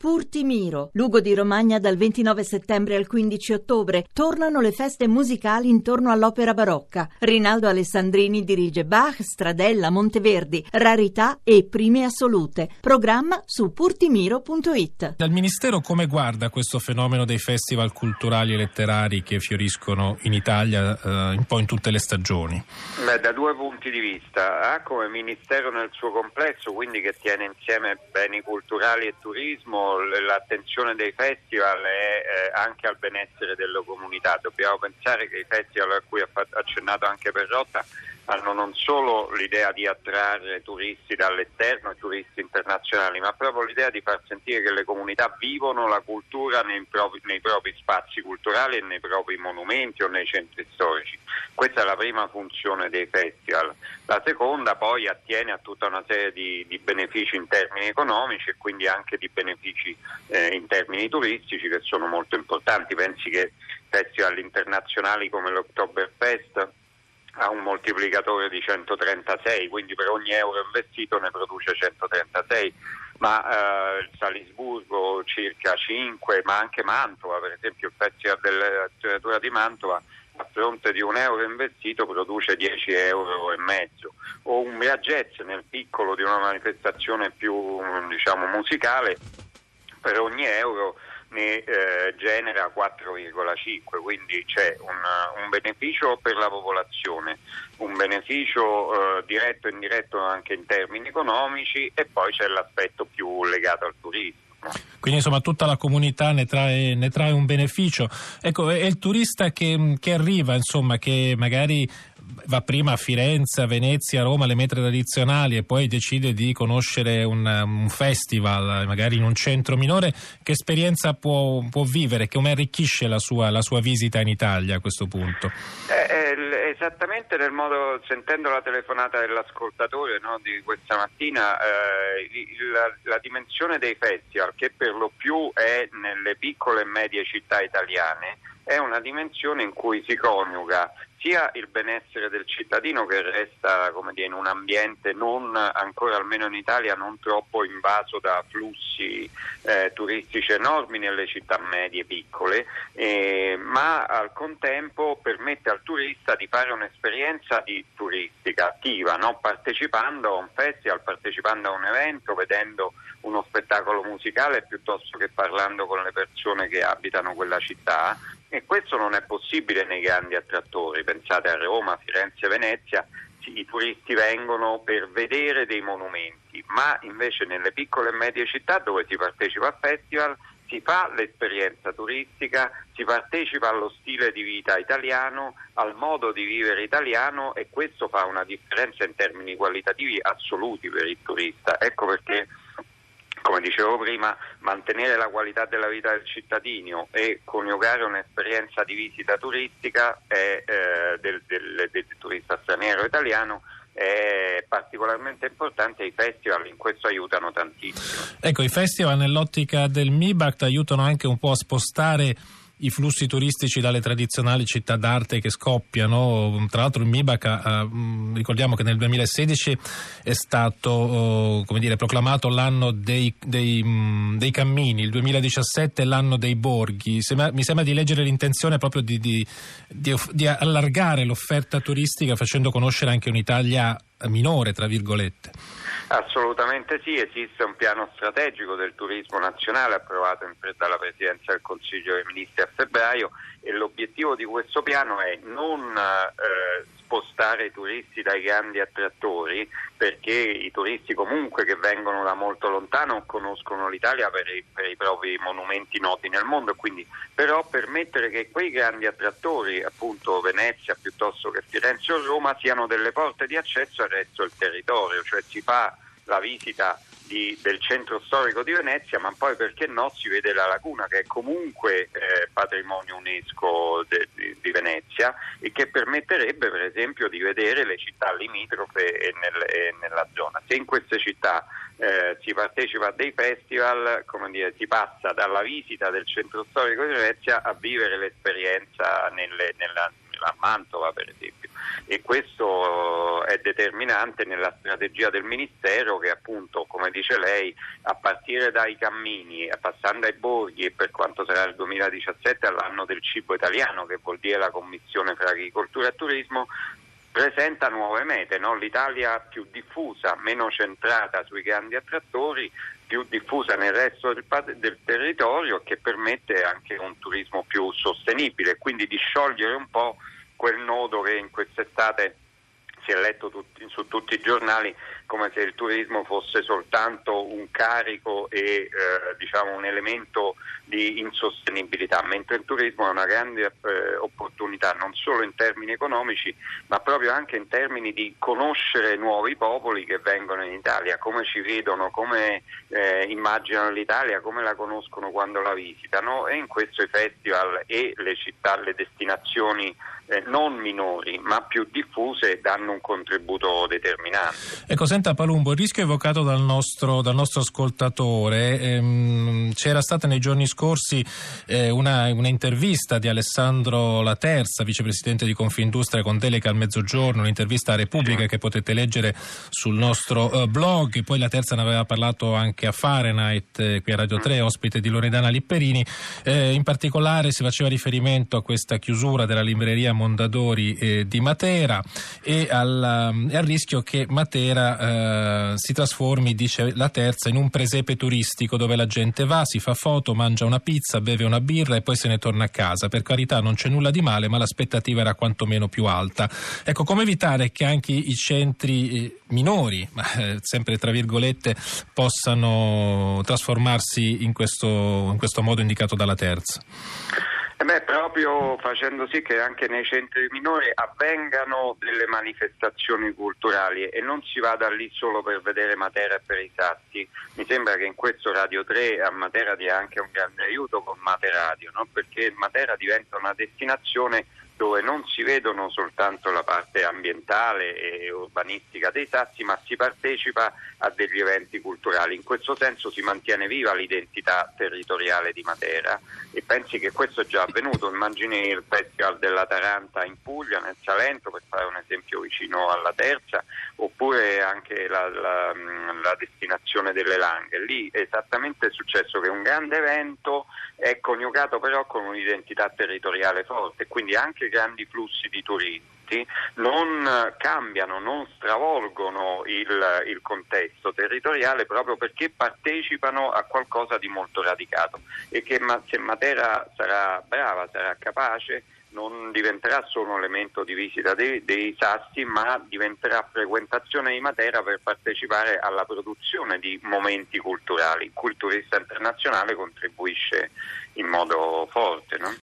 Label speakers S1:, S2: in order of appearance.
S1: Purtimiro, Lugo di Romagna dal 29 settembre al 15 ottobre. Tornano le feste musicali intorno all'opera barocca. Rinaldo Alessandrini dirige Bach, Stradella, Monteverdi, Rarità e Prime Assolute. Programma su purtimiro.it.
S2: Dal Ministero come guarda questo fenomeno dei festival culturali e letterari che fioriscono in Italia eh, un po' in tutte le stagioni?
S3: Beh, da due punti di vista. A come Ministero nel suo complesso, quindi che tiene insieme beni culturali e turismo, l'attenzione dei festival è eh, anche al benessere delle comunità. Dobbiamo pensare che i festival a cui ha accennato anche Perrotta hanno non solo l'idea di attrarre turisti dall'esterno, turisti internazionali, ma proprio l'idea di far sentire che le comunità vivono la cultura nei propri, nei propri spazi culturali e nei propri monumenti o nei centri storici. Questa è la prima funzione dei festival. La seconda poi attiene a tutta una serie di, di benefici in termini economici e quindi anche di benefici eh, in termini turistici che sono molto importanti. Pensi che festival internazionali come l'Oktoberfest ha un moltiplicatore di 136, quindi per ogni euro investito ne produce 136, ma eh, Salisburgo circa 5, ma anche Mantova, per esempio il Festival della di Mantova a fronte di un euro investito produce 10 euro e mezzo. O un Jazz nel piccolo di una manifestazione più diciamo, musicale per ogni euro ne eh, genera 4,5, quindi c'è un, un, beneficio per la popolazione, un beneficio eh, diretto e indiretto anche in termini economici e poi c'è l'aspetto più legato al turismo.
S2: Quindi insomma tutta la comunità ne trae, ne trae un beneficio. Ecco, è il turista che, che arriva, insomma, che magari va prima a Firenze, a Venezia, a Roma, le metre tradizionali e poi decide di conoscere un, un festival, magari in un centro minore, che esperienza può, può vivere, come arricchisce la sua, la sua, visita in Italia a questo punto?
S3: Eh, eh, esattamente nel modo, sentendo la telefonata dell'ascoltatore no, di questa mattina, eh, la, la dimensione dei festival, che per lo più è nelle piccole e medie città italiane, è una dimensione in cui si coniuga sia il benessere del cittadino che resta dire, in un ambiente non, ancora almeno in Italia, non troppo invaso da flussi eh, turistici enormi nelle città medie piccole, eh, ma al contempo permette al turista di fare un'esperienza di turistica attiva, no? partecipando a un festival, partecipando a un evento, vedendo uno spettacolo musicale piuttosto che parlando con le persone che abitano quella città e questo non è possibile nei grandi attrattori, pensate a Roma, Firenze, Venezia, i turisti vengono per vedere dei monumenti, ma invece nelle piccole e medie città dove si partecipa a festival si fa l'esperienza turistica, si partecipa allo stile di vita italiano, al modo di vivere italiano e questo fa una differenza in termini qualitativi assoluti per il turista. Ecco perché come dicevo prima, mantenere la qualità della vita del cittadino e coniugare un'esperienza di visita turistica è, eh, del, del, del turista straniero italiano è particolarmente importante i festival in questo aiutano tantissimo.
S2: Ecco, i festival nell'ottica del MIBACT aiutano anche un po' a spostare i flussi turistici dalle tradizionali città d'arte che scoppiano. Tra l'altro il MIBAC, eh, ricordiamo che nel 2016 è stato eh, dire, proclamato l'anno dei, dei, mh, dei, cammini, il 2017 è l'anno dei borghi. Mi sembra di leggere l'intenzione proprio di, di, di, di allargare l'offerta turistica facendo conoscere anche un'Italia minore, tra virgolette.
S3: Assolutamente sì, esiste un piano strategico del turismo nazionale approvato in, dalla Presidenza del Consiglio dei Ministri a febbraio e l'obiettivo di questo piano è non eh, spostare i turisti dai grandi attrattori perché i turisti comunque che vengono da molto lontano conoscono l'Italia per i, per i propri monumenti noti nel mondo, quindi però permettere che quei grandi attrattori, appunto Venezia piuttosto che Firenze o Roma, siano delle porte di accesso al resto del territorio, cioè si fa la visita di, del centro storico di Venezia, ma poi perché no si vede la laguna che è comunque eh, patrimonio UNESCO de, di, di, Venezia e che permetterebbe per esempio di vedere le città limitrofe e, nel, e nella zona. Se in queste città eh, si partecipa a dei festival, dire, si passa dalla visita del centro storico di Venezia a vivere l'esperienza nelle, nella, a Mantova per esempio e questo è determinante nella strategia del Ministero che appunto come dice lei a partire dai cammini, passando ai borghi e per quanto sarà il 2017 all'anno del cibo italiano che vuol dire la commissione fra agricoltura e turismo presenta nuove mete, no? l'Italia più diffusa, meno centrata sui grandi attrattori, più diffusa nel resto del, del territorio che permette anche un turismo più sostenibile, quindi di sciogliere un po' quel nodo che in quest'estate si è letto tutti, su tutti i giornali come se il turismo fosse soltanto un carico e eh, diciamo un elemento di insostenibilità, mentre il turismo è una grande eh, opportunità non solo in termini economici, ma proprio anche in termini di conoscere nuovi popoli che vengono in Italia, come ci vedono, come eh, immaginano l'Italia, come la conoscono quando la visitano e in questo i festival e le città, le destinazioni eh, non minori ma più diffuse danno un contributo determinante.
S2: Ecco, senta Palumbo, il rischio evocato dal nostro, dal nostro ascoltatore, ehm, c'era stata nei giorni scorsi eh, una, una, intervista di Alessandro Laterza, vicepresidente di Confindustria con delega al mezzogiorno, un'intervista a Repubblica che potete leggere sul nostro eh, blog, poi Laterza ne aveva parlato anche a Fahrenheit eh, qui a Radio 3, mm. ospite di Loredana Lipperini, eh, in particolare si faceva riferimento a questa chiusura della libreria Mondadori eh, di Matera e al, al, rischio che Matera eh, si trasformi, dice la terza, in un presepe turistico dove la gente va, si fa foto, mangia una pizza, beve una birra e poi se ne torna a casa. Per carità non c'è nulla di male, ma l'aspettativa era quantomeno più alta. Ecco, come evitare che anche i centri eh, minori, ma eh, sempre tra virgolette, possano trasformarsi in questo, in questo modo indicato dalla terza?
S3: Eh beh, proprio facendo sì che anche nei centri minori avvengano delle manifestazioni culturali e non si vada lì solo per vedere Matera e per i sassi. Mi sembra che in questo Radio 3 a Matera dia anche un grande aiuto con Materadio, no? perché Matera diventa una destinazione dove non si vedono soltanto la parte ambientale e urbanistica dei sassi, ma si partecipa a degli eventi culturali. In questo senso si mantiene viva l'identità territoriale di Matera e pensi che questo è già avvenuto. Immagini il Festival della Taranta in Puglia, nel Salento, per fare un esempio vicino alla Terza, oppure anche la, la, la destinazione delle Langhe. Lì esattamente è successo che un grande evento è coniugato però con un'identità territoriale forte, quindi anche grandi flussi di turisti non cambiano, non stravolgono il, il, contesto territoriale proprio perché partecipano a qualcosa di molto radicato e che se Matera sarà brava, sarà capace, non diventerà solo un elemento di visita dei, dei, sassi, ma diventerà frequentazione di Matera per partecipare alla produzione di momenti culturali, in cui il turista internazionale contribuisce in modo forte. No?